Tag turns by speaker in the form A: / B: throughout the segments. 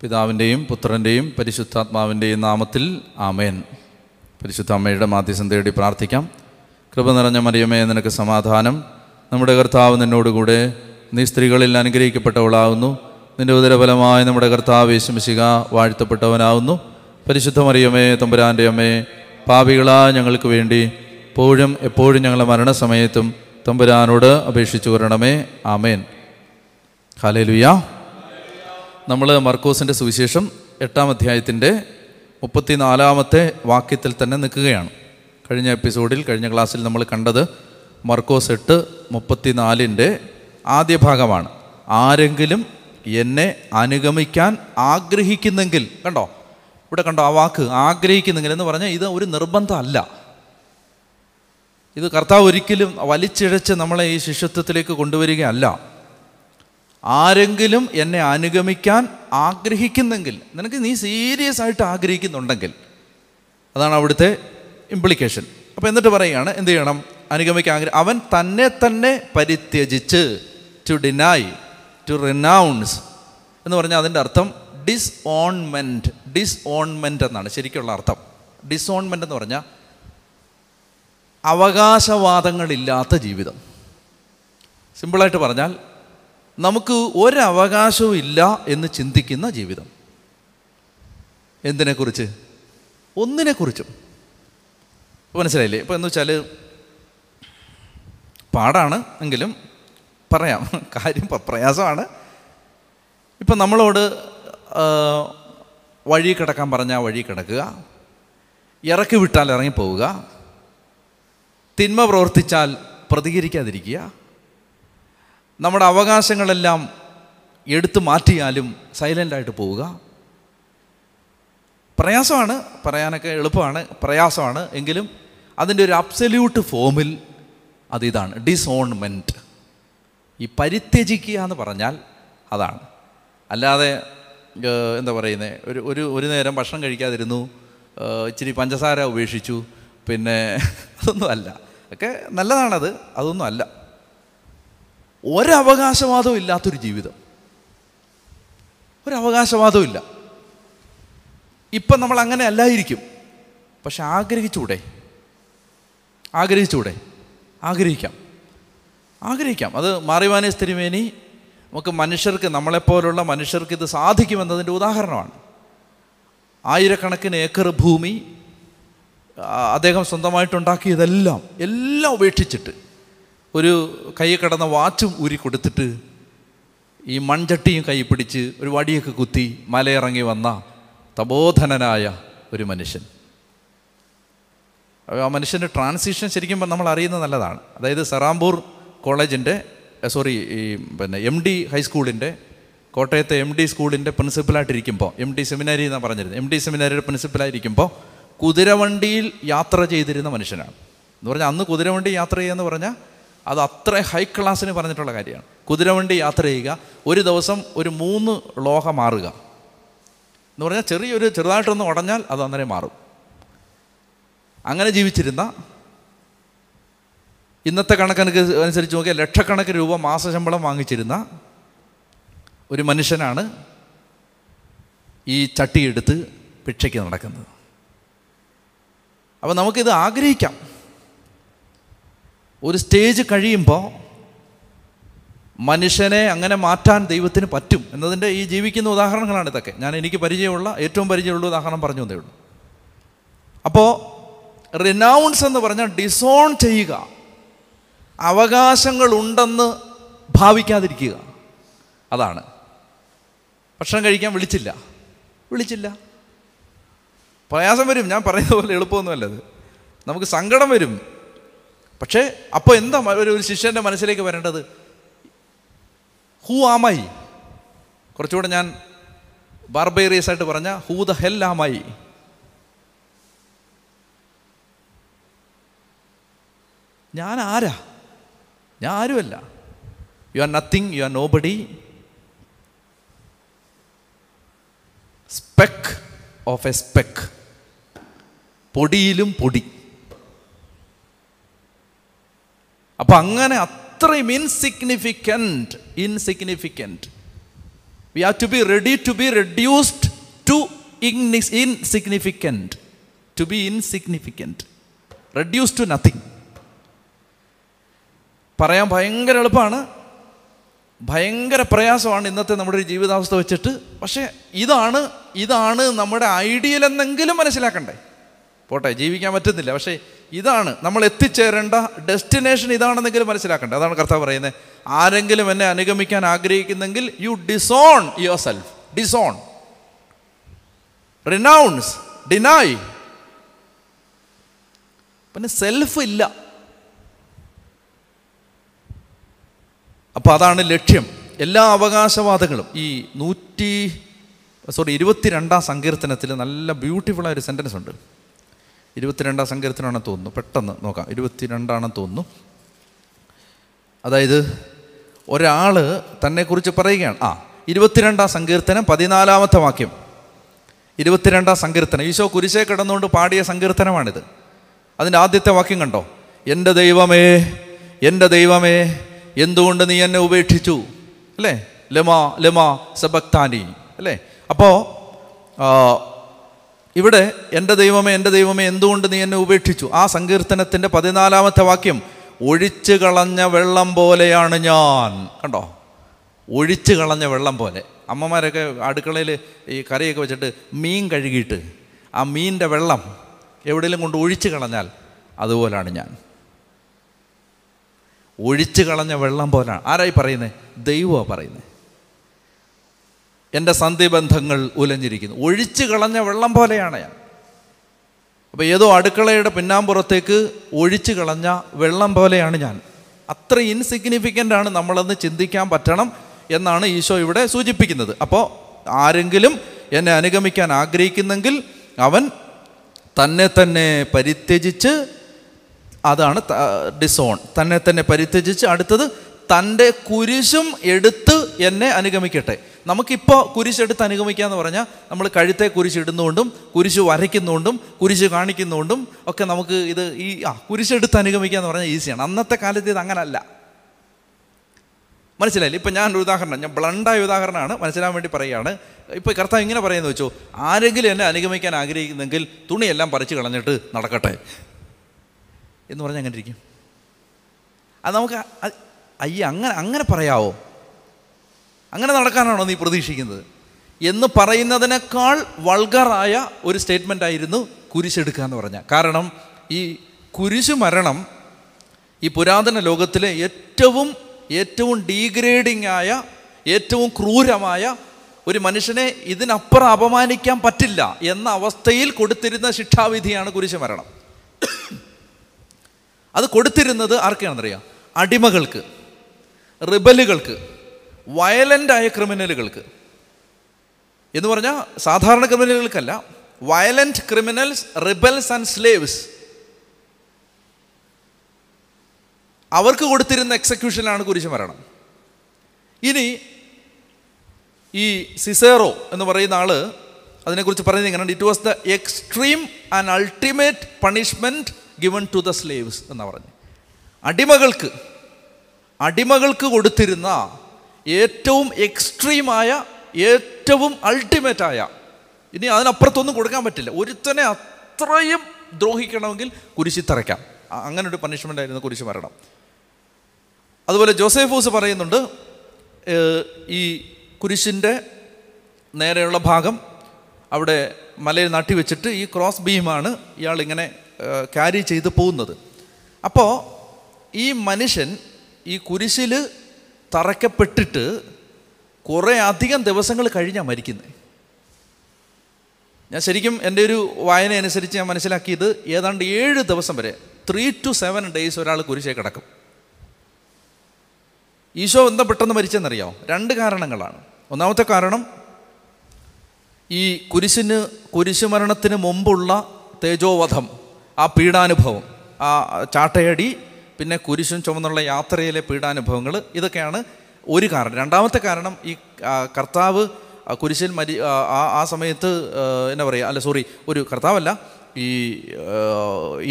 A: പിതാവിന്റെയും പുത്രന്റെയും പരിശുദ്ധാത്മാവിന്റെയും നാമത്തിൽ ആമേൻ. പരിശുദ്ധ അമ്മയുടെ മാധ്യസം തേടി പ്രാർത്ഥിക്കാം. കൃപ നിറഞ്ഞ മറിയമേ നിനക്ക് സമാധാനം. നമ്മുടെ കർത്താവ് നിന്നോടുകൂടെ നീ സ്ത്രീകളിൽ അനുഗ്രഹിക്കപ്പെട്ടവളാവുന്നു. നിന്റെ ഉദരഫലമായി നമ്മുടെ കർത്താവ് യേശുമിശിക വാഴ്ത്തപ്പെട്ടവനാവുന്നു. പരിശുദ്ധ മറിയമേ തമ്പുരാന്റെ അമ്മേ പാപികളായ ഞങ്ങൾക്ക് വേണ്ടി എപ്പോഴും എപ്പോഴും ഞങ്ങളുടെ മരണസമയത്തും തമ്പുരാനോട് അപേക്ഷിച്ചു വരണമേ ആമേൻ. ഹാലേലുയ്യ നമ്മൾ മർക്കോസിന്റെ സുവിശേഷം എട്ടാം അധ്യായത്തിന്റെ മുപ്പത്തിനാലാമത്തെ വാക്യത്തിൽ തന്നെ നിൽക്കുകയാണ്. കഴിഞ്ഞ എപ്പിസോഡിൽ കഴിഞ്ഞ ക്ലാസ്സിൽ നമ്മൾ കണ്ടത് മർക്കോസ് എട്ട് മുപ്പത്തിനാലിന്റെ ആദ്യ ഭാഗമാണ്. ആരെങ്കിലും എന്നെ അനുഗമിക്കാൻ ആഗ്രഹിക്കുന്നെങ്കിൽ കണ്ടോ? ഇവിടെ കണ്ടോ ആ വാക്ക് ആഗ്രഹിക്കുന്നെങ്കിൽ എന്ന് പറഞ്ഞാൽ ഇത് ഒരു നിർബന്ധമല്ല. ഇത് കർത്താവ് ഒരിക്കലും വലിച്ചിഴച്ച് നമ്മളെ ഈ ശിഷ്യത്വത്തിലേക്ക് കൊണ്ടുവരികയല്ല. ആരെങ്കിലും എന്നെ അനുഗമിക്കാൻ ആഗ്രഹിക്കുന്നെങ്കിൽ നിനക്ക് നീ സീരിയസ് ആയിട്ട് ആഗ്രഹിക്കുന്നുണ്ടെങ്കിൽ അതാണ് അവിടുത്തെ ഇംപ്ലിക്കേഷൻ അപ്പോൾ എന്നിട്ട് പറയുകയാണ് എന്ത് ചെയ്യണം? അനുഗമിക്കാൻ ആഗ്രഹം അവൻ തന്നെ തന്നെ പരിത്യജിച്ച് ടു ഡിനായ് ടു റിനൗൺസ് എന്ന് പറഞ്ഞാൽ അതിന്റെ അർത്ഥം ഡിസ്ഓൺമെന്റ് ഡിസ്ഓൺമെന്റ് എന്നാണ്. ശരിക്കുള്ള അർത്ഥം. ഡിസോൺമെന്റ് എന്ന് പറഞ്ഞാൽ അവകാശവാദങ്ങളില്ലാത്ത ജീവിതം. സിമ്പിളായിട്ട് പറഞ്ഞാൽ നമുക്ക് ഒരവകാശവും ഇല്ല എന്ന് ചിന്തിക്കുന്ന ജീവിതം. എന്തിനെക്കുറിച്ച്? ഒന്നിനെക്കുറിച്ചും. മനസ്സിലായില്ലേ? ഇപ്പോൾ എന്ന് വെച്ചാൽ പാടാണ് എങ്കിലും പറയാം. കാര്യം പ്രയാസമാണ്. ഇപ്പം നമ്മളോട് വഴി കിടക്കാൻ പറഞ്ഞാൽ വഴി കിടക്കുക. ഇറക്കി വിട്ടാൽ ഇറങ്ങിപ്പോവുക. തിന്മ പ്രവർത്തിച്ചാൽ പ്രതികരിക്കാതിരിക്കുക. നമ്മുടെ അവകാശങ്ങളെല്ലാം എടുത്തു മാറ്റിയാലും സൈലന്റായിട്ട് പോവുക. പ്രയാസമാണ് പറയാനൊക്കെ എളുപ്പമാണ് പ്രയാസമാണ്. എങ്കിലും അതിന്റെ ഒരു അബ്സല്യൂട്ട് ഫോമിൽ അതിതാണ് ഡിസോൺമെന്റ് ഈ പരിത്യജിക്കുക എന്ന് പറഞ്ഞാൽ അതാണ്. അല്ലാതെ എന്താ പറയുന്നത് ഒരു ഒരു ഒരു നേരം ഭക്ഷണം കഴിക്കാതിരുന്നു ഇച്ചിരി പഞ്ചസാര ഉപേക്ഷിച്ചു പിന്നെ അതൊന്നും അല്ല. ഒക്കെ നല്ലതാണത് അതൊന്നും അല്ല. ഒരവകാശവാദവും ഇല്ലാത്തൊരു ജീവിതം. ഒരവകാശവാദവും ഇല്ല ഇപ്പം നമ്മൾ അങ്ങനെ അല്ലായിരിക്കും. പക്ഷെ ആഗ്രഹിച്ചൂടെ? ആഗ്രഹിച്ചൂടെ? ആഗ്രഹിക്കാം. ആഗ്രഹിക്കാം. അത് മാറിവാനേ തിരുമേനി നമുക്ക് മനുഷ്യർക്ക് നമ്മളെപ്പോലുള്ള മനുഷ്യർക്ക് ഇത് സാധിക്കുമെന്നതിന്റെ ഉദാഹരണമാണ്. ആയിരക്കണക്കിന് ഏക്കർ ഭൂമി അദ്ദേഹം സ്വന്തമായിട്ടുണ്ടാക്കിയതെല്ലാം എല്ലാം ഉപേക്ഷിച്ചിട്ട് ഒരു കൈ കിടന്ന വാച്ചും ഊരി കൊടുത്തിട്ട് ഈ മൺചട്ടിയും കൈ പിടിച്ച് ഒരു വടിയൊക്കെ കുത്തി മലയിറങ്ങി വന്ന തബോധനനായ ഒരു മനുഷ്യൻ. ആ മനുഷ്യന്റെ ട്രാൻസിഷൻ ശരിക്കും നമ്മൾ അറിയുന്നത് നല്ലതാണ്. അതായത് സെറാംപൂർ കോളേജിന്റെ സോറി ഈ പിന്നെ എം ഡി ഹൈസ്കൂളിന്റെ കോട്ടയത്തെ എം ഡി സ്കൂളിന്റെ പ്രിൻസിപ്പലായിട്ടിരിക്കുമ്പോൾ എം ഡി സെമിനാരി എന്നാണ് പറഞ്ഞിരുന്നത് എം ഡി സെമിനാരിയുടെ പ്രിൻസിപ്പലായിരിക്കുമ്പോൾ കുതിരവണ്ടിയിൽ യാത്ര ചെയ്തിരുന്ന മനുഷ്യനാണ്. എന്ന് പറഞ്ഞാൽ അന്ന് കുതിരവണ്ടി യാത്ര ചെയ്യുക എന്ന് പറഞ്ഞാൽ അത് അത്ര ഹൈ ക്ലാസ്സിന് പറഞ്ഞിട്ടുള്ള കാര്യമാണ്. കുതിരവണ്ടി യാത്ര ചെയ്യുക ഒരു ദിവസം ഒരു മൂന്ന് ലോഹ മാറുക. എന്ന് പറഞ്ഞാൽ ചെറിയൊരു ചെറുതായിട്ടൊന്ന് ഉടഞ്ഞാൽ അത് അന്നേരം മാറും. അങ്ങനെ ജീവിച്ചിരുന്ന ഇന്നത്തെ കണക്കനുക്ക് അനുസരിച്ച് നോക്കിയാൽ ലക്ഷക്കണക്കിന് രൂപ മാസശമ്പളം വാങ്ങിച്ചിരുന്ന ഒരു മനുഷ്യനാണ് ഈ ചട്ടിയെടുത്ത് ഭിക്ഷയ്ക്ക് നടക്കുന്നത്. അപ്പോൾ നമുക്കിത് ആഗ്രഹിക്കാം. ഒരു സ്റ്റേജ് കഴിയുമ്പോൾ മനുഷ്യനെ അങ്ങനെ മാറ്റാൻ ദൈവത്തിന് പറ്റും എന്നതിന്റെ ഈ ജീവിക്കുന്ന ഉദാഹരണങ്ങളാണ് ഇതൊക്കെ. ഞാൻ എനിക്ക് പരിചയമുള്ള ഏറ്റവും പരിചയമുള്ള ഉദാഹരണം പറഞ്ഞു തന്നേ ഉള്ളൂ. അപ്പോൾ റിനൗൺസ് എന്ന് പറഞ്ഞാൽ ഡിസോൺ ചെയ്യുക. അവകാശങ്ങളുണ്ടെന്ന് ഭാവിക്കാതിരിക്കുക. അതാണ്. ഭക്ഷണം കഴിക്കാൻ വിളിച്ചില്ല. വിളിച്ചില്ല. പ്രയാസം വരും. ഞാൻ പറയുന്ന പോലെ എളുപ്പമൊന്നുമല്ലത് നമുക്ക് സങ്കടം വരും. പക്ഷേ അപ്പോൾ എന്താ ഒരു ഒരു ശിഷ്യന്റെ മനസ്സിലേക്ക് വരേണ്ടത്? ഹൂ ആമായി കുറച്ചുകൂടെ ഞാൻ ബാർബേറിയസ് ആയിട്ട് പറഞ്ഞ ഹൂ ദ ഹെൽ ആമായി ഞാൻ ആരാ? ഞാൻ ആരുമല്ല. You are nothing you are nobody speck of a speck പൊടിയിലും പൊടി. അപ്പൊ അങ്ങനെ അത്രയും insignificant insignificant we have to be ready to be reduced to insignificant to be insignificant reduce to nothing പറയാൻ ഭയങ്കര എളുപ്പമാണ്. ഭയങ്കര പ്രയാസമാണ് ഇന്നത്തെ നമ്മുടെ ഒരു ജീവിതാവസ്ഥ വെച്ചിട്ട്. പക്ഷേ ഇതാണ് ഇതാണ് നമ്മുടെ ഐഡിയൽ എന്നെങ്കിലും മനസ്സിലാക്കണ്ടേ. പോട്ടെ ജീവിക്കാൻ പറ്റുന്നില്ല. പക്ഷേ ഇതാണ് നമ്മൾ എത്തിച്ചേരേണ്ട ഡെസ്റ്റിനേഷൻ ഇതാണെന്നെങ്കിലും മനസ്സിലാക്കേണ്ടത് അതാണ് കർത്താവ് പറയുന്നത്. ആരെങ്കിലും എന്നെ അനുഗമിക്കാൻ ആഗ്രഹിക്കുന്നെങ്കിൽ you disown your self disown renounce deny പിന്നെ സെൽഫ് ഇല്ല. അപ്പോൾ അതാണ് ലക്ഷ്യം. എല്ലാ അവകാശവാദങ്ങളും. ഈ നൂറ്റി സോറി ഇരുപത്തിരണ്ടാം സങ്കീർത്തനത്തിൽ നല്ല ബ്യൂട്ടിഫുള്ളായ ഒരു സെന്റൻസ് ഉണ്ട്. ഇരുപത്തിരണ്ടാം സങ്കീർത്തനമാണെന്ന് തോന്നുന്നു. പെട്ടെന്ന് നോക്കാം. ഇരുപത്തിരണ്ടാണെന്ന് തോന്നുന്നു. അതായത് ഒരാൾ തന്നെക്കുറിച്ച് പറയുകയാണ്. ആ ഇരുപത്തിരണ്ടാം സങ്കീർത്തനം പതിനാലാമത്തെ വാക്യം. ഇരുപത്തിരണ്ടാം സങ്കീർത്തനം. ഈശോ കുരിശേ കിടന്നുകൊണ്ട് പാടിയ സങ്കീർത്തനമാണിത്. അതിന്റെ ആദ്യത്തെ വാക്യം കണ്ടോ? എന്റെ ദൈവമേ എന്റെ ദൈവമേ എന്തുകൊണ്ട് നീ എന്നെ ഉപേക്ഷിച്ചു? അല്ലേ? ലമ ലമ സബക്താനി. അല്ലേ? അപ്പോൾ ഇവിടെ എന്റെ ദൈവമേ എന്റെ ദൈവമേ എന്തുകൊണ്ട് നീ എന്നെ ഉപേക്ഷിച്ചു? ആ സങ്കീർത്തനത്തിന്റെ പതിനാലാമത്തെ വാക്യം ഒഴിച്ചു കളഞ്ഞ വെള്ളം പോലെയാണ് ഞാൻ. കണ്ടോ? ഒഴിച്ചു കളഞ്ഞ വെള്ളം പോലെ. അമ്മമാരൊക്കെ അടുക്കളയിൽ ഈ കറിയൊക്കെ വെച്ചിട്ട് മീൻ കഴുകിയിട്ട് ആ മീനിന്റെ വെള്ളം എവിടെയെങ്കിലും കൊണ്ട് ഒഴിച്ചു കളഞ്ഞാൽ അതുപോലാണ് ഞാൻ. ഒഴിച്ചു കളഞ്ഞ വെള്ളം പോലാണ്. ആരായി പറയുന്നത് ദൈവമാണ് പറയുന്നത് എന്റെ സന്ധിബന്ധങ്ങൾ ഉലഞ്ഞിരിക്കുന്നു. ഒഴിച്ചു കളഞ്ഞ വെള്ളം പോലെയാണ് ഞാൻ. അപ്പോൾ ഏതോ അടുക്കളയുടെ പിന്നാമ്പുറത്തേക്ക് ഒഴിച്ചു കളഞ്ഞ വെള്ളം പോലെയാണ് ഞാൻ. അത്ര ഇൻസിഗ്നിഫിക്കന്റ് ആണ് നമ്മളെന്ന് ചിന്തിക്കാൻ പറ്റണം എന്നാണ് ഈശോ ഇവിടെ സൂചിപ്പിക്കുന്നത്. അപ്പോൾ ആരെങ്കിലും എന്നെ അനുഗമിക്കാൻ ആഗ്രഹിക്കുന്നെങ്കിൽ അവൻ തന്നെ തന്നെ പരിത്യജിച്ച് അതാണ് ഡിസോൺ തന്നെ തന്നെ പരിത്യജിച്ച് അടുത്തത് തന്റെ കുരിശും എടുത്ത് എന്നെ അനുഗമിക്കട്ടെ. നമുക്കിപ്പോൾ കുരിശെടുത്ത് അനുഗമിക്കുക എന്ന് പറഞ്ഞാൽ നമ്മൾ കഴുത്തെ കുരിശിടുന്നുകൊണ്ടും കുരിശ് വരയ്ക്കുന്നുകൊണ്ടും കുരിശ് കാണിക്കുന്നുകൊണ്ടും ഒക്കെ നമുക്ക് ഇത് ഈ ആ കുരിശെടുത്ത് അനുഗമിക്കുക എന്ന് പറഞ്ഞാൽ ഈസിയാണ്. അന്നത്തെ കാലത്ത് ഇത് അങ്ങനല്ല. മനസ്സിലായില്ലേ? ഇപ്പം ഞാൻ ഒരു ഉദാഹരണം ഞാൻ ബ്ലണ്ടായ ഉദാഹരണമാണ് മനസ്സിലാൻ വേണ്ടി പറയുകയാണ്. ഇപ്പോൾ കർത്താവ് ഇങ്ങനെ പറയുന്നത് വെച്ചോ ആരെങ്കിലും എന്നെ അനുഗമിക്കാൻ ആഗ്രഹിക്കുന്നെങ്കിൽ തുണിയെല്ലാം പറിച്ച് കളഞ്ഞിട്ട് നടക്കട്ടെ. എന്ന് പറഞ്ഞാൽ അങ്ങനെ ഇരിക്കും? അത് നമുക്ക് അയ്യ അങ്ങനെ അങ്ങനെ പറയാവോ? അങ്ങനെ നടക്കാനാണോ നീ പ്രതീക്ഷിക്കുന്നത്? എന്ന് പറയുന്നതിനേക്കാൾ വൾഗറായ ഒരു സ്റ്റേറ്റ്മെന്റ് ആയിരുന്നു കുരിശെടുക്കുക എന്ന് പറഞ്ഞാൽ. കാരണം ഈ കുരിശു മരണം ഈ പുരാതന ലോകത്തിലെ ഏറ്റവും ഏറ്റവും ഡീഗ്രേഡിംഗ് ആയ ഏറ്റവും ക്രൂരമായ ഒരു മനുഷ്യനെ ഇതിനപ്പുറം അപമാനിക്കാൻ പറ്റില്ല എന്ന അവസ്ഥയിൽ കൊടുത്തിരുന്ന ശിക്ഷാവിധിയാണ് കുരിശു മരണം. അത് കൊടുത്തിരുന്നത് ആർക്കാണെന്നറിയാം? അടിമകൾക്ക് റിബലുകൾക്ക് വയലന്റായ ക്രിമിനലുകൾക്ക്. എന്ന് പറഞ്ഞാൽ സാധാരണ ക്രിമിനലുകൾക്കല്ല violent criminals rebels and slaves. അവർക്ക് കൊടുത്തിരുന്ന എക്സിക്യൂഷനാണ് കുരിശ് മരണം. ഇനി ഈ സിസേറോ എന്ന് പറയുന്ന ആൾ അതിനെക്കുറിച്ച് പറയുന്നത് എങ്ങനെയാണ്? It was the extreme and ultimate punishment given to the slaves എന്ന് പറഞ്ഞു. അടിമകൾക്ക് അടിമകൾക്ക് കൊടുത്തിരുന്ന ഏറ്റവും എക്സ്ട്രീമായ ഏറ്റവും അൾട്ടിമേറ്റായ ഇനി അതിനപ്പുറത്തൊന്നും കൊടുക്കാൻ പറ്റില്ല. ഒരുത്തനെ അത്രയും ദ്രോഹിക്കണമെങ്കിൽ കുരിശി തറയ്ക്കാം. അങ്ങനെ ഒരു പണിഷ്മെന്റ് ആയിരുന്നു കുരിശ് മരണം. അതുപോലെ ജോസഫൂസ് പറയുന്നുണ്ട് ഈ കുരിശിന്റെ നേരെയുള്ള ഭാഗം അവിടെ മലയിൽ നട്ടി വെച്ചിട്ട് ഈ ക്രോസ് ബീമാണ് ഇയാൾ ഇങ്ങനെ ക്യാരി ചെയ്ത് പോകുന്നത്. അപ്പോൾ ഈ മനുഷ്യൻ ഈ കുരിശിൽ തറയ്ക്കപ്പെട്ടിട്ട് കുറേ അധികം ദിവസങ്ങൾ കഴിഞ്ഞാണ് മരിക്കുന്നത് ഞാൻ ശരിക്കും എന്റെ ഒരു വായന അനുസരിച്ച് ഞാൻ മനസ്സിലാക്കിയത് ഏതാണ്ട് ഏഴ് ദിവസം വരെ ത്രീ ടു സെവൻ ഡേയ്സ് ഒരാൾ കുരിശേ കിടക്കും. ഈശോ എന്താ പെട്ടെന്ന് മരിച്ചെന്നറിയോ രണ്ട് കാരണങ്ങളാണ്. ഒന്നാമത്തെ കാരണം ഈ കുരിശിന് കുരിശുമരണത്തിന് മുമ്പുള്ള തേജോവധം ആ പീഡാനുഭവം ആ ചാട്ടയടി പിന്നെ കുരിശും ചുമന്നുള്ള യാത്രയിലെ പീഡാനുഭവങ്ങൾ ഇതൊക്കെയാണ് ഒരു കാരണം. രണ്ടാമത്തെ കാരണം ഈ കർത്താവ് കുരിശിൽ മരി ആ ആ സമയത്ത് എന്നാ പറയുക അല്ല സോറി ഒരു കർത്താവല്ല ഈ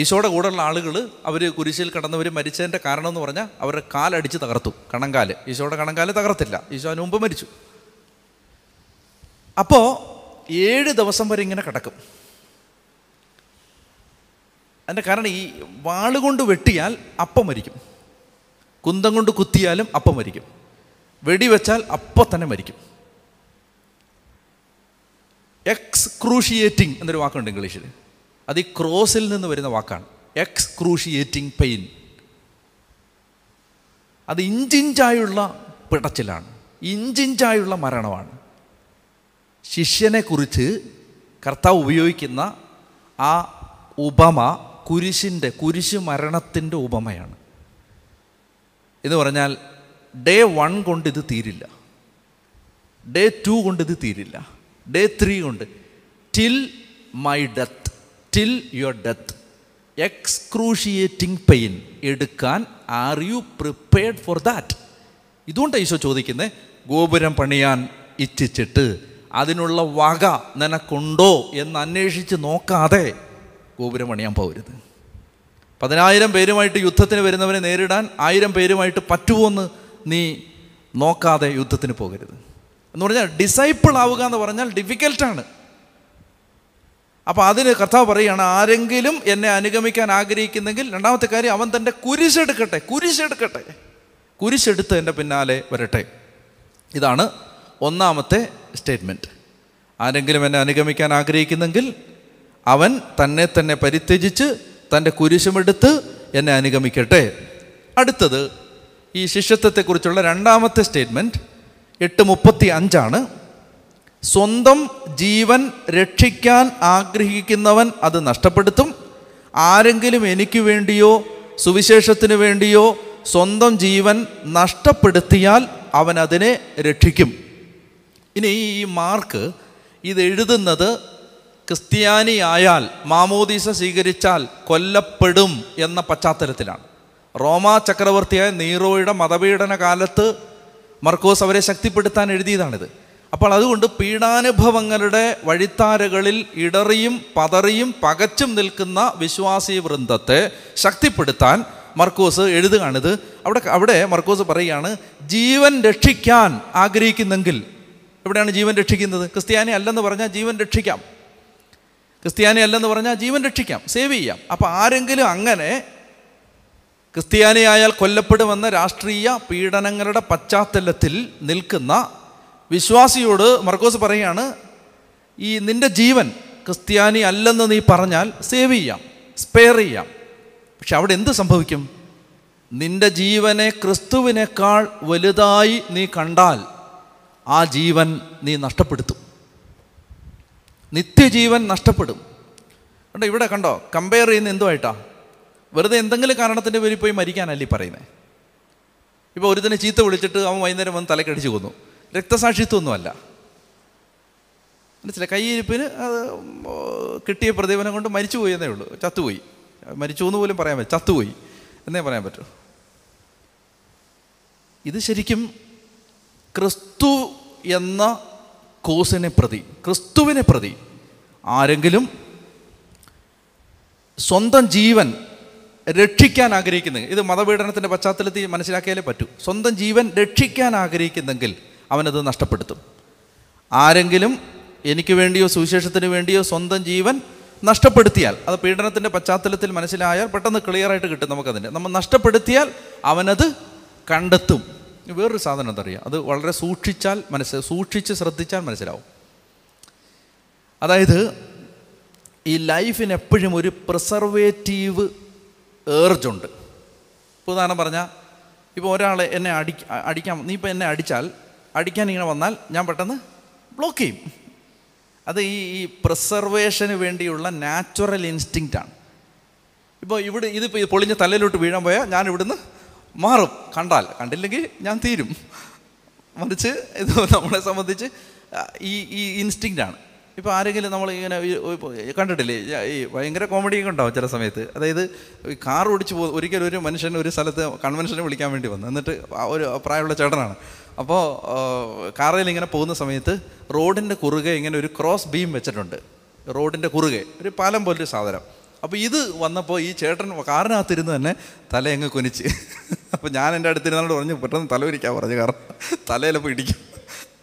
A: ഈശോയുടെ കൂടെയുള്ള ആളുകൾ അവർ കുരിശിൽ കടന്നവർ മരിച്ചതിന്റെ കാരണം എന്ന് പറഞ്ഞാൽ അവരുടെ കാലടിച്ച് തകർത്തു കണങ്കാൽ. ഈശോയുടെ കണങ്കാൽ തകർത്തില്ല. ഈശോ അതിന് മുമ്പ് മരിച്ചു. അപ്പോൾ ഏഴ് ദിവസം വരെ ഇങ്ങനെ കിടക്കും. അതിന്റെ കാരണം ഈ വാളുകൊണ്ട് വെട്ടിയാൽ അപ്പം മരിക്കും. കുന്തം കൊണ്ട് കുത്തിയാലും അപ്പം മരിക്കും. വെടിവെച്ചാൽ അപ്പം തന്നെ മരിക്കും. എക്സ് എക്സ്ക്രൂഷിയേറ്റിംഗ് എന്നൊരു വാക്കുണ്ട് ഇംഗ്ലീഷിൽ. അത് ഈ ക്രോസിൽ നിന്ന് വരുന്ന വാക്കാണ്. Ex excruciating pain. അത് ഇഞ്ചിഞ്ചായുള്ള പിടച്ചിലാണ്. ഇഞ്ചിഞ്ചായുള്ള മരണമാണ്. ശിഷ്യനെക്കുറിച്ച് കർത്താവ് ഉപയോഗിക്കുന്ന ആ ഉപമ കുരിശിന്റെ കുരിശ് മരണത്തിന്റെ ഉപമയാണ്. എന്ന് പറഞ്ഞാൽ ഡേ വൺ കൊണ്ട് ഇത് തീരില്ല. ഡേ ടു കൊണ്ട് ഇത് തീരില്ല. ഡേ ത്രീ കൊണ്ട് till my death till your death. Excruciating pain എടുക്കാൻ are you prepared for that? ഇതുകൊണ്ട് ഈശോ ചോദിക്കുന്നത് ഗോപുരം പണിയാൻ ഇച്ഛിച്ചിട്ട് അതിനുള്ള വക നിനക്കുണ്ടോ എന്ന് അന്വേഷിച്ച് നോക്കാതെ ഗോപുരം പണിയാൻ പോകരുത്. പതിനായിരം പേരുമായിട്ട് യുദ്ധത്തിന് വരുന്നവനെ നേരിടാൻ ആയിരം പേരുമായിട്ട് പറ്റുമോയെന്ന് നീ നോക്കാതെ യുദ്ധത്തിന് പോകരുത്. എന്ന് പറഞ്ഞാൽ ഡിസൈപ്പിൾ ആവുക എന്ന് പറഞ്ഞാൽ ഡിഫിക്കൽട്ടാണ് അപ്പോൾ അതിന് കർത്താവ് പറയുകയാണ് ആരെങ്കിലും എന്നെ അനുഗമിക്കാൻ ആഗ്രഹിക്കുന്നെങ്കിൽ രണ്ടാമത്തെ കാര്യം അവൻ തന്റെ കുരിശെടുക്കട്ടെ കുരിശെടുക്കട്ടെ കുരിശെടുത്ത് എന്റെ പിന്നാലെ വരട്ടെ. ഇതാണ് ഒന്നാമത്തെ സ്റ്റേറ്റ്മെന്റ് ആരെങ്കിലും എന്നെ അനുഗമിക്കാൻ ആഗ്രഹിക്കുന്നെങ്കിൽ അവൻ തന്നെ തന്നെ പരിത്യജിച്ച് തന്റെ കുരിശുമെടുത്ത് എന്നെ അനുഗമിക്കട്ടെ. അടുത്തത് ഈ ശിഷ്യത്വത്തെക്കുറിച്ചുള്ള രണ്ടാമത്തെ സ്റ്റേറ്റ്മെന്റ് എട്ട് മുപ്പത്തി അഞ്ചാണ്. സ്വന്തം ജീവൻ രക്ഷിക്കാൻ ആഗ്രഹിക്കുന്നവൻ അത് നഷ്ടപ്പെടുത്തും. ആരെങ്കിലും എനിക്ക് വേണ്ടിയോ സുവിശേഷത്തിന് വേണ്ടിയോ സ്വന്തം ജീവൻ നഷ്ടപ്പെടുത്തിയാൽ അവൻ അതിനെ രക്ഷിക്കും. ഇനി ഈ മാർക്ക് ഇത് എഴുതുന്നത് ക്രിസ്ത്യാനിയായാൽ മാമോദീസ സ്വീകരിച്ചാൽ കൊല്ലപ്പെടും എന്ന പശ്ചാത്തലത്തിലാണ്. റോമാ ചക്രവർത്തിയായ നീറോയുടെ മതപീഡന കാലത്ത് മർക്കോസ് അവരെ ശക്തിപ്പെടുത്താൻ എഴുതിയതാണിത്. അപ്പോൾ അതുകൊണ്ട് പീഡാനുഭവങ്ങളുടെ വഴിത്താരകളിൽ ഇടറിയും പതറിയും പകച്ചും നിൽക്കുന്ന വിശ്വാസി വൃന്ദത്തെ ശക്തിപ്പെടുത്താൻ മർക്കോസ് എഴുതുകയാണിത്. അവിടെ അവിടെ മർക്കോസ് പറയുകയാണ് ജീവൻ രക്ഷിക്കാൻ ആഗ്രഹിക്കുന്നെങ്കിൽ. എവിടെയാണ് ജീവൻ രക്ഷിക്കുന്നത്? ക്രിസ്ത്യാനി അല്ലെന്ന് പറഞ്ഞാൽ ജീവൻ രക്ഷിക്കാം. ക്രിസ്ത്യാനി അല്ലെന്ന് പറഞ്ഞാൽ ജീവൻ രക്ഷിക്കാം സേവ് ചെയ്യാം. അപ്പോൾ ആരെങ്കിലും അങ്ങനെ ക്രിസ്ത്യാനിയായാൽ കൊല്ലപ്പെടുമെന്ന രാഷ്ട്രീയ പീഡനങ്ങളുടെ പശ്ചാത്തലത്തിൽ നിൽക്കുന്ന വിശ്വാസിയോട് മർക്കോസ് പറയുകയാണ് ഈ നിന്റെ ജീവൻ ക്രിസ്ത്യാനി അല്ലെന്ന് നീ പറഞ്ഞാൽ സേവ് ചെയ്യാം സ്പെയർ ചെയ്യാം. പക്ഷെ അവിടെ എന്ത് സംഭവിക്കും? നിന്റെ ജീവനെ ക്രിസ്തുവിനേക്കാൾ വലുതായി നീ കണ്ടാൽ ആ ജീവൻ നീ നഷ്ടപ്പെടുത്തും. നിത്യജീവൻ നഷ്ടപ്പെടും. കണ്ടോ ഇവിടെ കണ്ടോ കമ്പയർ ചെയ്യുന്ന എന്തുമായിട്ടാ വെറുതെ എന്തെങ്കിലും കാരണത്തിന്റെ പേരിൽ പോയി മരിക്കാനല്ലേ പറയുന്നത് ഇപ്പോൾ ഒരുത്തിനെ ചീത്ത വിളിച്ചിട്ട് അവൻ വൈകുന്നേരം വന്ന് തലക്കടിച്ച് കൊന്നു. രക്തസാക്ഷിത്വമൊന്നുമല്ല. മനസ്സിലായി? കയ്യിരിപ്പിന് അത് കിട്ടിയ പ്രതിഫലം കൊണ്ട് മരിച്ചുപോയി എന്നേ ഉള്ളൂ. ചത്തുപോയി. മരിച്ചു എന്ന് പോലും പറയാൻ പറ്റും ചത്തുപോയി എന്നേ പറയാൻ പറ്റൂ. ഇത് ശരിക്കും ക്രിസ്തു എന്ന കോസിനെ പ്രതി ക്രിസ്തുവിനെ പ്രതി. ആരെങ്കിലും സ്വന്തം ജീവൻ രക്ഷിക്കാൻ ആഗ്രഹിക്കുന്നെങ്കിൽ ഇത് മതപീഡനത്തിന്റെ പശ്ചാത്തലത്തിൽ മനസ്സിലാക്കിയാലേ പറ്റൂ. സ്വന്തം ജീവൻ രക്ഷിക്കാൻ ആഗ്രഹിക്കുന്നെങ്കിൽ അവനത് നഷ്ടപ്പെടുത്തും. ആരെങ്കിലും എനിക്ക് വേണ്ടിയോ സുവിശേഷത്തിന് വേണ്ടിയോ സ്വന്തം ജീവൻ നഷ്ടപ്പെടുത്തിയാൽ അത് പീഡനത്തിന്റെ പശ്ചാത്തലത്തിൽ മനസ്സിലായാൽ പെട്ടെന്ന് ക്ലിയറായിട്ട് കിട്ടും നമുക്കതിന്റെ നമ്മൾ നഷ്ടപ്പെടുത്തിയാൽ അവനത് കണ്ടെത്തും. വേറൊരു സാധനം എന്തറിയാം? അത് വളരെ സൂക്ഷിച്ചാൽ മനസ്സ് സൂക്ഷിച്ച് ശ്രദ്ധിച്ചാൽ മനസ്സിലാവും. അതായത് ഈ ലൈഫിന് എപ്പോഴും ഒരു പ്രിസർവേറ്റീവ് ഏർജുണ്ട് ഉദാഹരണം പറഞ്ഞാൽ ഇപ്പോൾ ഒരാൾ എന്നെ അടി അടിക്കാൻ നീ ഇപ്പോൾ എന്നെ അടിച്ചാൽ അടിക്കാൻ ഇങ്ങനെ വന്നാൽ ഞാൻ പെട്ടെന്ന് ബ്ലോക്ക് ചെയ്യും. അത് ഈ ഈ പ്രിസർവേഷന് വേണ്ടിയുള്ള നാച്ചുറൽ ഇൻസ്റ്റിങ്റ്റാണ് ഇപ്പോൾ ഇവിടെ ഇതിപ്പോൾ ഈ പൊളിഞ്ഞ തലയിലോട്ട് വീഴാൻ പോയാൽ ഞാൻ ഇവിടുന്ന് മാറും. കണ്ടാൽ. കണ്ടില്ലെങ്കിൽ ഞാൻ തീരും. മറിച്ച് ഇത് നമ്മളെ സംബന്ധിച്ച് ഈ ഈ ഇൻസ്റ്റിങ്റ്റാണ് ഇപ്പോൾ ആരെങ്കിലും നമ്മൾ ഇങ്ങനെ കണ്ടിട്ടില്ലേ? ഈ ഭയങ്കര കോമഡിയൊക്കെ ഉണ്ടാവും ചില സമയത്ത്. അതായത് കാർ ഓടിച്ച് പോ ഒരിക്കലും ഒരു മനുഷ്യൻ ഒരു സ്ഥലത്ത് കൺവെൻഷനെ വിളിക്കാൻ വേണ്ടി വന്നു. എന്നിട്ട് ഒരു പ്രായമുള്ള ചേട്ടനാണ്. അപ്പോൾ കാറിൽ ഇങ്ങനെ പോകുന്ന സമയത്ത് റോഡിന്റെ കുറുകെ ഇങ്ങനെ ഒരു ക്രോസ് ബീം വെച്ചിട്ടുണ്ട്. റോഡിന്റെ കുറുകെ. ഒരു പാലം പോലൊരു സാധനം. അപ്പോൾ ഇത് വന്നപ്പോൾ ഈ ചേട്ടൻ കാറിനകത്തിരുന്ന് തന്നെ തലയങ്ങ് കുനിച്ച്. അപ്പോൾ ഞാൻ എന്റെ അടുത്തിരുന്നോട് പറഞ്ഞു പെട്ടെന്ന് തല ഒരിക്കാൻ പറഞ്ഞു. കാരണം തലയിലപ്പോൾ ഇടിക്കും.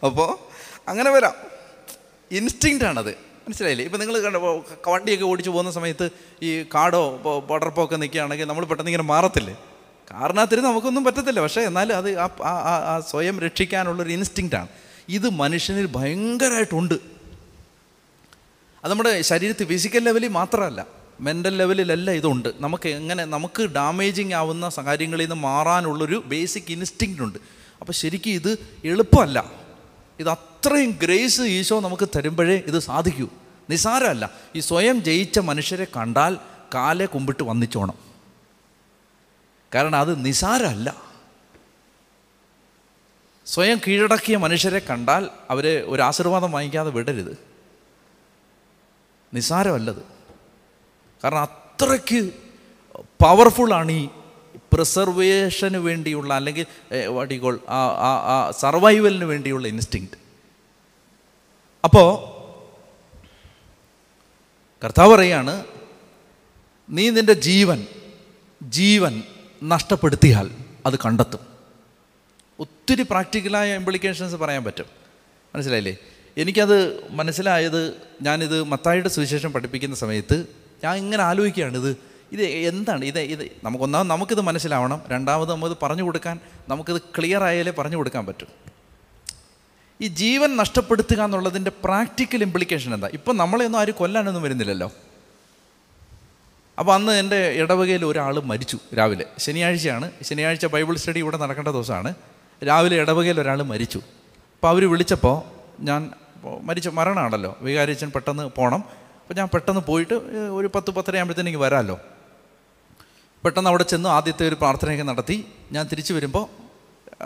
A: അപ്പോൾ അങ്ങനെ വരാം. ഇൻസ്റ്റിങ്റ്റാണത് മനസ്സിലായില്ലേ? ഇപ്പം നിങ്ങൾ കണ്ട വണ്ടിയൊക്കെ ഓടിച്ചു പോകുന്ന സമയത്ത് ഈ കാടോ പടർപ്പോ ഒക്കെ നിൽക്കുകയാണെങ്കിൽ നമ്മൾ പെട്ടെന്ന് ഇങ്ങനെ മാറത്തില്ലേ? കാറിനകത്തിരുന്ന് നമുക്കൊന്നും പറ്റത്തില്ല. പക്ഷേ എന്നാലും അത് ആ സ്വയം രക്ഷിക്കാനുള്ളൊരു ഇൻസ്റ്റിങ്റ്റാണ് ഇത് മനുഷ്യനിൽ ഭയങ്കരമായിട്ടുണ്ട് അത് നമ്മുടെ ശരീരത്തിൽ ഫിസിക്കൽ ലെവലിൽ മാത്രമല്ല. മെന്റൽ ലെവലിലല്ല ഇതുണ്ട്. നമുക്ക് എങ്ങനെ നമുക്ക് ഡാമേജിങ് ആവുന്ന കാര്യങ്ങളിൽ നിന്ന് മാറാനുള്ളൊരു ബേസിക് ഇൻസ്റ്റിങ് ഉണ്ട്. അപ്പോൾ ശരിക്കും ഇത് എളുപ്പമല്ല. ഇത് അത്രയും ഗ്രേസ് ഈശോ നമുക്ക് തരുമ്പോഴേ ഇത് സാധിക്കൂ. നിസാരമല്ല. ഈ സ്വയം ജയിച്ച മനുഷ്യരെ കണ്ടാൽ കാലെ കുമ്പിട്ട് വന്നിച്ചോണം. കാരണം അത് നിസാരമല്ല. സ്വയം കീഴടക്കിയ മനുഷ്യരെ കണ്ടാൽ അവരെ ഒരു ആശീർവാദം വാങ്ങിക്കാതെ വിടരുത്. നിസാരമല്ലത്. കാരണം അത്രയ്ക്ക് പവർഫുള്ളാണ് ഈ പ്രിസർവേഷന് വേണ്ടിയുള്ള അല്ലെങ്കിൽ വാട്ടിക്കോൾ ആ ആ ആ സർവൈവലിന് വേണ്ടിയുള്ള ഇൻസ്റ്റിങ് അപ്പോൾ കർത്താവ് പറയാണ് നീ നിന്റെ ജീവൻ ജീവൻ നഷ്ടപ്പെടുത്തിയാൽ അത് കണ്ടെത്തും. ഒത്തിരി പ്രാക്ടിക്കലായ ഇംപ്ലിക്കേഷൻസ് പറയാൻ പറ്റും. മനസ്സിലായില്ലേ? എനിക്കത് മനസ്സിലായത് ഞാനിത് മത്തായിയുടെ സുവിശേഷം പഠിപ്പിക്കുന്ന സമയത്ത് ഞാൻ ഇങ്ങനെ ആലോചിക്കുകയാണ് ഇത് ഇത് എന്താണ് ഇത് ഇത് നമുക്കൊന്നാമത് നമുക്കിത് മനസ്സിലാവണം രണ്ടാമത് നമുക്കിത് പറഞ്ഞു കൊടുക്കാൻ നമുക്കിത് ക്ലിയർ ആയാലേ പറഞ്ഞു കൊടുക്കാൻ പറ്റും. ഈ ജീവൻ നഷ്ടപ്പെടുത്തുക എന്നുള്ളതിന്റെ പ്രാക്ടിക്കൽ ഇംപ്ലിക്കേഷൻ എന്താ? ഇപ്പം നമ്മളെയൊന്നും ആരും കൊല്ലാനൊന്നും വരുന്നില്ലല്ലോ. അപ്പോൾ അന്ന് എന്റെ ഇടവകയിൽ ഒരാൾ മരിച്ചു രാവിലെ. ശനിയാഴ്ചയാണ് ശനിയാഴ്ച ബൈബിൾ സ്റ്റഡി ഇവിടെ നടക്കേണ്ട ദിവസമാണ്. രാവിലെ ഇടവകയിൽ ഒരാൾ മരിച്ചു. അപ്പോൾ അവർ വിളിച്ചപ്പോൾ ഞാൻ മരിച്ച മരണമാണല്ലോ. വികാരിച്ചൻ പെട്ടെന്ന് പോകണം അപ്പോൾ ഞാൻ പെട്ടെന്ന് പോയിട്ട് ഒരു പത്ത് പത്തര ആകുമ്പോഴത്തേക്ക് വരാമല്ലോ പെട്ടെന്ന് അവിടെ ചെന്ന് ആദ്യത്തെ ഒരു പ്രാർത്ഥനയൊക്കെ നടത്തി. ഞാൻ തിരിച്ചു വരുമ്പോൾ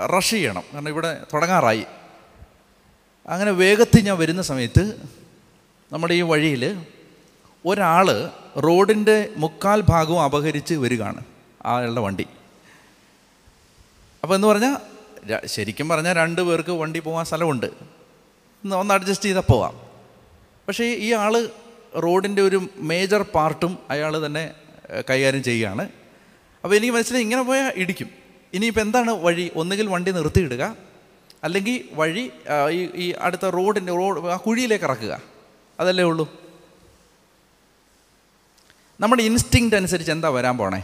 A: റഷ് ചെയ്യണം. കാരണം ഇവിടെ തുടങ്ങാറായി. അങ്ങനെ വേഗത്തിൽ ഞാൻ വരുന്ന സമയത്ത് നമ്മുടെ ഈ വഴിയിൽ ഒരാൾ റോഡിന്റെ മുക്കാൽ ഭാഗവും അപഹരിച്ച് വരികയാണ് ആളുടെ വണ്ടി. അപ്പോൾ എന്ന് പറഞ്ഞാൽ ശരിക്കും പറഞ്ഞാൽ രണ്ട് പേർക്ക് വണ്ടി പോകാൻ സ്ഥലമുണ്ട്. ഒന്ന് അഡ്ജസ്റ്റ് ചെയ്താൽ പോവാം. പക്ഷേ ഈ ആൾ റോഡിന്റെ ഒരു മേജർ പാർട്ടും അയാൾ തന്നെ കൈകാര്യം ചെയ്യുകയാണ്. അപ്പോൾ എനിക്ക് മനസ്സിലായി ഇങ്ങനെ പോയാൽ ഇടിക്കും. ഇനിയിപ്പോൾ എന്താണ് വഴി? ഒന്നുകിൽ വണ്ടി നിർത്തിയിടുക അല്ലെങ്കിൽ വഴി ഈ ഈ അടുത്ത റോഡിന്റെ റോഡ് ആ കുഴിയിലേക്ക് ഇറക്കുക. അതല്ലേ ഉള്ളൂ. നമ്മുടെ ഇൻസ്റ്റിങ്ക്റ്റ് അനുസരിച്ച് എന്താ വരാൻ പോണേ?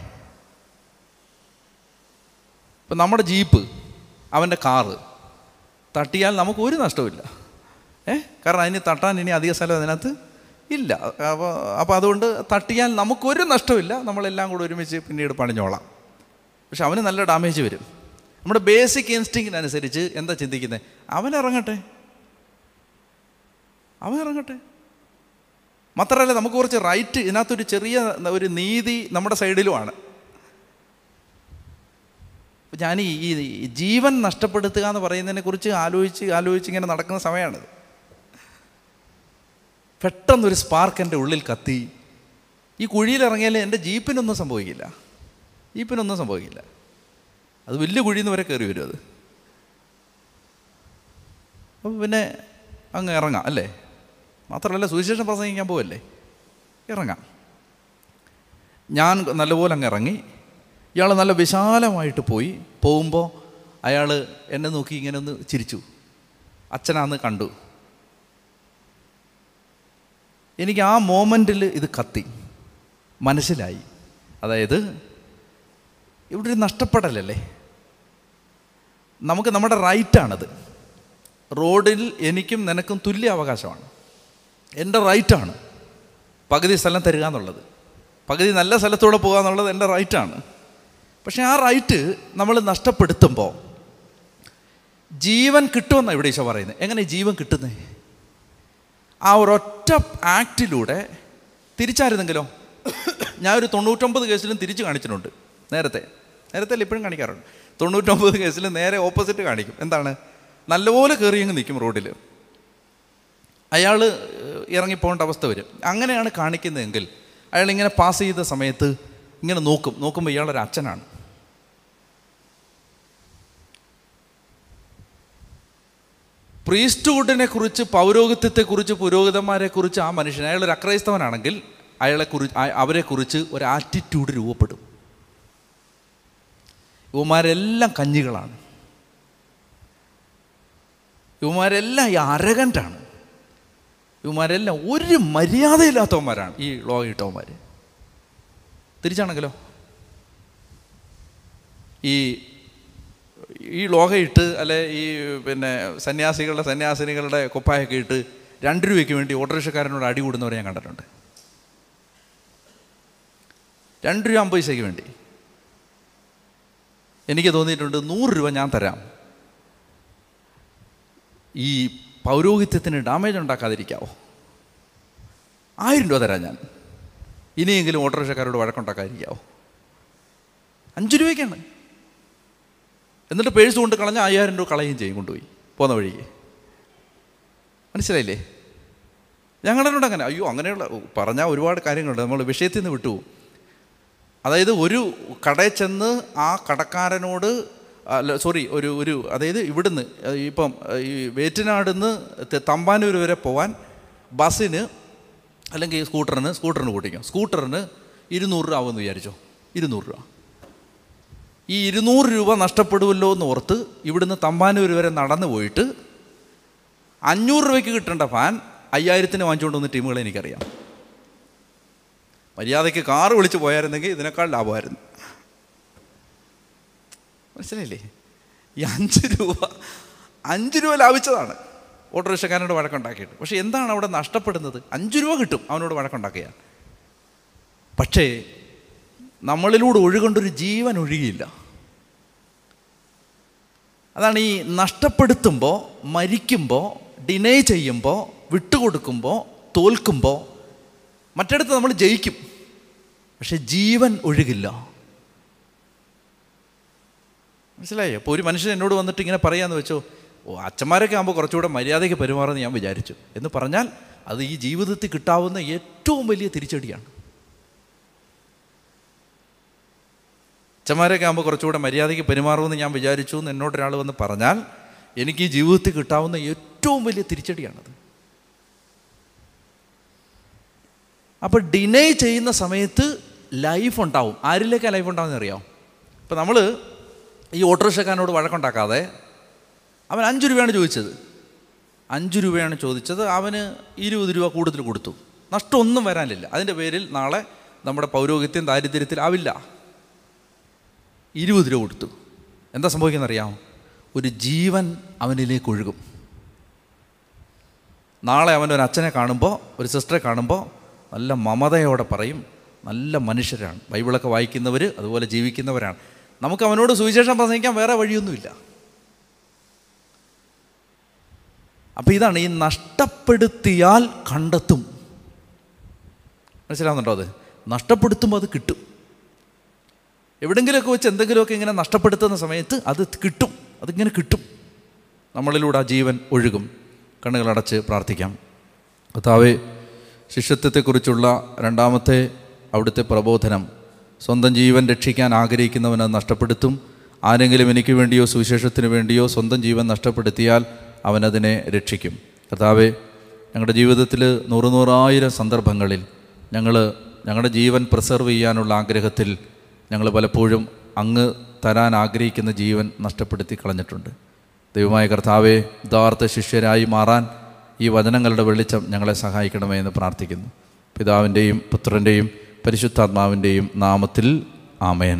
A: ഇപ്പം നമ്മുടെ ജീപ്പ് അവന്റെ കാറ് തട്ടിയാൽ നമുക്ക് ഒരു നഷ്ടമില്ല ഏ കാരണം അതിന് തട്ടാൻ ഇനി അധിക സ്ഥലം അതിനകത്ത് ഇല്ല. അപ്പോൾ അപ്പോൾ അതുകൊണ്ട് തട്ടിയാൽ നമുക്കൊരു നഷ്ടമില്ല നമ്മളെല്ലാം കൂടെ ഒരുമിച്ച് പിന്നീട് പണിഞ്ഞോളാം. പക്ഷെ അവന് നല്ല ഡാമേജ് വരും. നമ്മുടെ ബേസിക് ഇൻസ്റ്റിങ്ങിനനുസരിച്ച് എന്താ ചിന്തിക്കുന്നത് അവൻ ഇറങ്ങട്ടെ മാത്രമല്ല നമുക്ക് കുറച്ച് റൈറ്റ് ഇതിനകത്തൊരു ചെറിയ ഒരു നീതി നമ്മുടെ സൈഡിലുമാണ്. ഞാൻ ഈ ഈ ജീവൻ നഷ്ടപ്പെടുത്തുക എന്ന് പറയുന്നതിനെക്കുറിച്ച് ആലോചിച്ച് ആലോചിച്ച് ഇങ്ങനെ നടക്കുന്ന സമയമാണിത്. പെട്ടെന്നൊരു സ്പാർക്ക് എന്റെ ഉള്ളിൽ കത്തി. ഈ കുഴിയിലിറങ്ങിയാൽ എന്റെ ജീപ്പിനൊന്നും സംഭവിക്കില്ല. ജീപ്പിനൊന്നും സംഭവിക്കില്ല. അത് വലിയ കുഴിയിൽ നിന്ന് വരെ കയറി വരും അത്. അപ്പോൾ പിന്നെ അങ്ങ് ഇറങ്ങാം അല്ലേ? മാത്രമല്ല സുവിശേഷം പ്രസംഗിക്കാൻ പോവല്ലേ? ഇറങ്ങാം. ഞാൻ നല്ലപോലെ അങ്ങ് ഇറങ്ങി. ഇയാൾ നല്ല വിശാലമായിട്ട് പോയി. പോകുമ്പോൾ അയാൾ എന്നെ നോക്കി ഇങ്ങനെ ഒന്ന് ചിരിച്ചു. അച്ഛനാന്ന് കണ്ടു. എനിക്ക് ആ മോമെന്റിൽ ഇത് കത്തി. മനസ്സിലായി. അതായത് ഇവിടെ ഒരു നഷ്ടപ്പെടലല്ലേ? നമുക്ക് നമ്മുടെ റൈറ്റാണത്. റോഡിൽ എനിക്കും നിനക്കും തുല്യ അവകാശമാണ്. എന്റെ റൈറ്റാണ്. പകുതി സ്ഥലം തരിക എന്നുള്ളത്. പകുതി നല്ല സ്ഥലത്തൂടെ പോകുക എന്നുള്ളത് എന്റെ റൈറ്റാണ്. പക്ഷേ ആ റൈറ്റ് നമ്മൾ നഷ്ടപ്പെടുത്തുമ്പോൾ ജീവൻ കിട്ടുമെന്നാണ് ഇവിടെ ഈശോ പറയുന്നത്. എങ്ങനെ ജീവൻ കിട്ടുന്നത്? ആ ഒരൊറ്റ ആക്റ്റിലൂടെ തിരിച്ചായിരുന്നെങ്കിലോ ഞാൻ ഒരു തൊണ്ണൂറ്റൊമ്പത് കേസിലും തിരിച്ച് കാണിച്ചിട്ടുണ്ട്. നേരത്തെ. നേരത്തെ അല്ല ഇപ്പോഴും കാണിക്കാറുണ്ട്. തൊണ്ണൂറ്റൊമ്പത് കേസിൽ നേരെ ഓപ്പോസിറ്റ് കാണിക്കും. എന്താണ്? നല്ലപോലെ കയറി അങ്ങ് നിൽക്കും റോഡിൽ അയാൾ ഇറങ്ങിപ്പോകേണ്ട അവസ്ഥ വരും. അങ്ങനെയാണ് കാണിക്കുന്നതെങ്കിൽ അയാൾ ഇങ്ങനെ പാസ് ചെയ്ത സമയത്ത് ഇങ്ങനെ നോക്കും. നോക്കുമ്പോൾ ഇയാളൊരു അച്ഛനാണ് പ്രീസ്റ്റ്ഹുഡിനെ കുറിച്ച് പൗരോഹിത്യത്തെക്കുറിച്ച് പുരോഹിതന്മാരെ കുറിച്ച് ആ മനുഷ്യൻ അയാളൊരു അക്രൈസ്തവനാണെങ്കിൽ അയാളെ കുറിച്ച് അവരെക്കുറിച്ച് ഒരു ആറ്റിറ്റ്യൂഡ് രൂപപ്പെടും. ഇവന്മാരെല്ലാം കഞ്ഞികളാണ്. ഇവന്മാരെല്ലാം ഈ അരകന്റാണ്. ഇവന്മാരെല്ലാം ഒരു മര്യാദയില്ലാത്തവന്മാരാണ് ഈ ലോകയിട്ടവന്മാർ തിരിച്ചാണെങ്കിലോ? ഈ ഈ ലോഹയിട്ട് അല്ലെ ഈ പിന്നെ സന്യാസികളുടെ സന്യാസിനികളുടെ കുപ്പായൊക്കെ ഇട്ട് രണ്ട് രൂപയ്ക്ക് വേണ്ടി ഓട്ടോറിക്ഷക്കാരനോട് അടി കൂടുന്നവരെ ഞാൻ കണ്ടിട്ടുണ്ട്. രണ്ട് രൂപ അമ്പത് പൈസയ്ക്ക് വേണ്ടി. എനിക്ക് തോന്നിയിട്ടുണ്ട് നൂറ് രൂപ ഞാൻ തരാം. ഈ പൗരോഹിത്യത്തിന് ഡാമേജ് ഉണ്ടാക്കാതിരിക്കാവോ? ആയിരം രൂപ തരാം ഞാൻ. ഇനിയെങ്കിലും ഓട്ടോറിക്ഷക്കാരോട് വഴക്കുണ്ടാക്കാതിരിക്കാവോ? അഞ്ച് രൂപയ്ക്കാണ്. എന്നിട്ട് പേഴ്സ് കൊണ്ട് കളഞ്ഞ അയ്യായിരം രൂപ കളയുകയും ചെയ്യും കൊണ്ടുപോയി. പോകുന്ന വഴിക്ക്. മനസ്സിലായില്ലേ? ഞങ്ങളുടെ അങ്ങനെ അയ്യോ അങ്ങനെയുള്ള പറഞ്ഞാൽ ഒരുപാട് കാര്യങ്ങളുണ്ട്. നമ്മൾ വിഷയത്തിൽ നിന്ന് വിട്ടുപോകും അതായത് ഒരു കടയിൽ ചെന്ന് ആ കടക്കാരനോട് അല്ല സോറി ഒരു ഒരു അതായത് ഇവിടുന്ന് ഇപ്പം ഈ വേറ്റനാടുന്ന് തമ്പാനൂർ വരെ പോകാൻ ബസ്സിന് അല്ലെങ്കിൽ സ്കൂട്ടറിന് സ്കൂട്ടറിന് കൂട്ടിക്കും. സ്കൂട്ടറിന് ഇരുന്നൂറ് രൂപ ആവുമെന്ന് വിചാരിച്ചോ? ഇരുന്നൂറ് രൂപ. ഈ ഇരുന്നൂറ് രൂപ നഷ്ടപ്പെടുമല്ലോ എന്ന് ഓർത്ത് ഇവിടുന്ന് തമ്പാനൂർ വരെ നടന്നു പോയിട്ട് അഞ്ഞൂറ് രൂപയ്ക്ക് കിട്ടേണ്ട ഫാൻ അയ്യായിരത്തിന് വാങ്ങിച്ചുകൊണ്ട് വന്ന ടീമുകളെ എനിക്കറിയാം. മര്യാദയ്ക്ക് കാറ് വിളിച്ച് പോയായിരുന്നെങ്കിൽ ഇതിനേക്കാൾ ലാഭമായിരുന്നു. മനസ്സിലായില്ലേ? ഈ അഞ്ച് രൂപ അഞ്ച് രൂപ ലാഭിച്ചതാണ്. ഓട്ടോറിക്ഷക്കാരനോട് വഴക്കുണ്ടാക്കിയിട്ട്. പക്ഷേ എന്താണ് അവിടെ നഷ്ടപ്പെടുന്നത്? അഞ്ച് രൂപ കിട്ടും അവനോട് വഴക്കുണ്ടാക്കിയാൽ. പക്ഷേ നമ്മളിലൂടെ ഒഴുകൊണ്ടൊരു ജീവൻ ഒഴുകിയില്ല. അതാണ് ഈ നഷ്ടപ്പെടുത്തുമ്പോൾ മരിക്കുമ്പോൾ ഡിനൈ ചെയ്യുമ്പോൾ വിട്ടുകൊടുക്കുമ്പോൾ തോൽക്കുമ്പോൾ മറ്റിടത്ത് നമ്മൾ ജയിക്കും. പക്ഷെ ജീവൻ ഒഴുകില്ല. മനസ്സിലായോ? അപ്പോൾ ഒരു മനുഷ്യൻ എന്നോട് വന്നിട്ട് ഇങ്ങനെ പറയാമെന്ന് വെച്ചോ ഓ അച്ഛന്മാരൊക്കെ ആകുമ്പോൾ കുറച്ചുകൂടെ മര്യാദയ്ക്ക് പെരുമാറുമെന്ന് ഞാൻ വിചാരിച്ചു. എന്ന് പറഞ്ഞാൽ അത് ഈ ജീവിതത്തിൽ കിട്ടാവുന്ന ഏറ്റവും വലിയ തിരിച്ചടിയാണ്. അച്ഛന്മാരൊക്കെ ആകുമ്പോൾ കുറച്ചുകൂടെ മര്യാദയ്ക്ക് പെരുമാറുമെന്ന് ഞാൻ വിചാരിച്ചു എന്ന് എന്നോട് ഒരാൾ വന്ന് പറഞ്ഞാൽ എനിക്ക് ജീവിതത്തിൽ കിട്ടാവുന്ന ഏറ്റവും വലിയ തിരിച്ചടിയാണത്. അപ്പോൾ ഡിനൈ ചെയ്യുന്ന സമയത്ത് ലൈഫ് ഉണ്ടാവും. ആരിലേക്ക് ലൈഫ് ഉണ്ടാവുമെന്ന് അറിയാം? ഇപ്പം നമ്മൾ ഈ ഓട്ടോറിക്ഷക്കാരനോട് വഴക്കുണ്ടാക്കാതെ അവൻ അഞ്ച് രൂപയാണ് ചോദിച്ചത്. അഞ്ച് രൂപയാണ് ചോദിച്ചത്. അവന് ഇരുപത് രൂപ കൂടുതൽ കൊടുത്തു. നഷ്ടമൊന്നും വരാനില്ല. അതിന്റെ പേരിൽ നാളെ നമ്മുടെ പൗരോഹിത്യം ദാരിദ്ര്യത്തിൽ ആവില്ല. ഇരുപത് രൂപ കൊടുത്തു. എന്താ സംഭവിക്കുന്നത് അറിയാമോ ഒരു ജീവൻ അവനിലേക്ക് ഒഴുകും. നാളെ അവന്റെ ഒരു അച്ഛനെ കാണുമ്പോൾ ഒരു സിസ്റ്ററെ കാണുമ്പോൾ നല്ല മമതയോടെ പറയും നല്ല മനുഷ്യരാണ്. ബൈബിളൊക്കെ വായിക്കുന്നവർ അതുപോലെ ജീവിക്കുന്നവരാണ്. നമുക്ക് അവനോട് സുവിശേഷം പ്രസംഗിക്കാൻ വേറെ വഴിയൊന്നുമില്ല. അപ്പോൾ ഇതാണ് ഈ നഷ്ടപ്പെടുത്തിയാൽ കണ്ടെത്തും. മനസ്സിലാവുന്നുണ്ടോ അത്? നഷ്ടപ്പെടുത്തുമ്പോൾ അത് കിട്ടും. എവിടെങ്കിലുമൊക്കെ വെച്ച് എന്തെങ്കിലുമൊക്കെ ഇങ്ങനെ നഷ്ടപ്പെടുത്തുന്ന സമയത്ത് അത് കിട്ടും. അതിങ്ങനെ കിട്ടും. നമ്മളിലൂടെ ആ ജീവൻ ഒഴുകും. കണ്ണുകളടച്ച് പ്രാർത്ഥിക്കാം. കർത്താവ് ശിഷ്യത്വത്തെക്കുറിച്ചുള്ള രണ്ടാമത്തെ അവിടുത്തെ പ്രബോധനം. സ്വന്തം ജീവൻ രക്ഷിക്കാൻ ആഗ്രഹിക്കുന്നവൻ അത് നഷ്ടപ്പെടുത്തും. ആരെങ്കിലും എനിക്ക് വേണ്ടിയോ സുവിശേഷത്തിന് വേണ്ടിയോ സ്വന്തം ജീവൻ നഷ്ടപ്പെടുത്തിയാൽ അവനതിനെ രക്ഷിക്കും. കർത്താവ് ഞങ്ങളുടെ ജീവിതത്തിൽ നൂറുനൂറായിരം സന്ദർഭങ്ങളിൽ ഞങ്ങൾ ഞങ്ങളുടെ ജീവൻ പ്രിസർവ് ചെയ്യാനുള്ള ആഗ്രഹത്തിൽ ഞങ്ങൾ പലപ്പോഴും അങ്ങ് തരാൻ ആഗ്രഹിക്കുന്ന ജീവൻ നഷ്ടപ്പെടുത്തി കളഞ്ഞിട്ടുണ്ട്. ദൈവമായ കർത്താവെ യഥാർത്ഥ ശിഷ്യരായി മാറാൻ ഈ വചനങ്ങളുടെ വെളിച്ചം ഞങ്ങളെ സഹായിക്കണമേ എന്ന് പ്രാർത്ഥിക്കുന്നു. പിതാവിന്റെയും പുത്രന്റെയും പരിശുദ്ധാത്മാവിന്റെയും നാമത്തിൽ ആമയൻ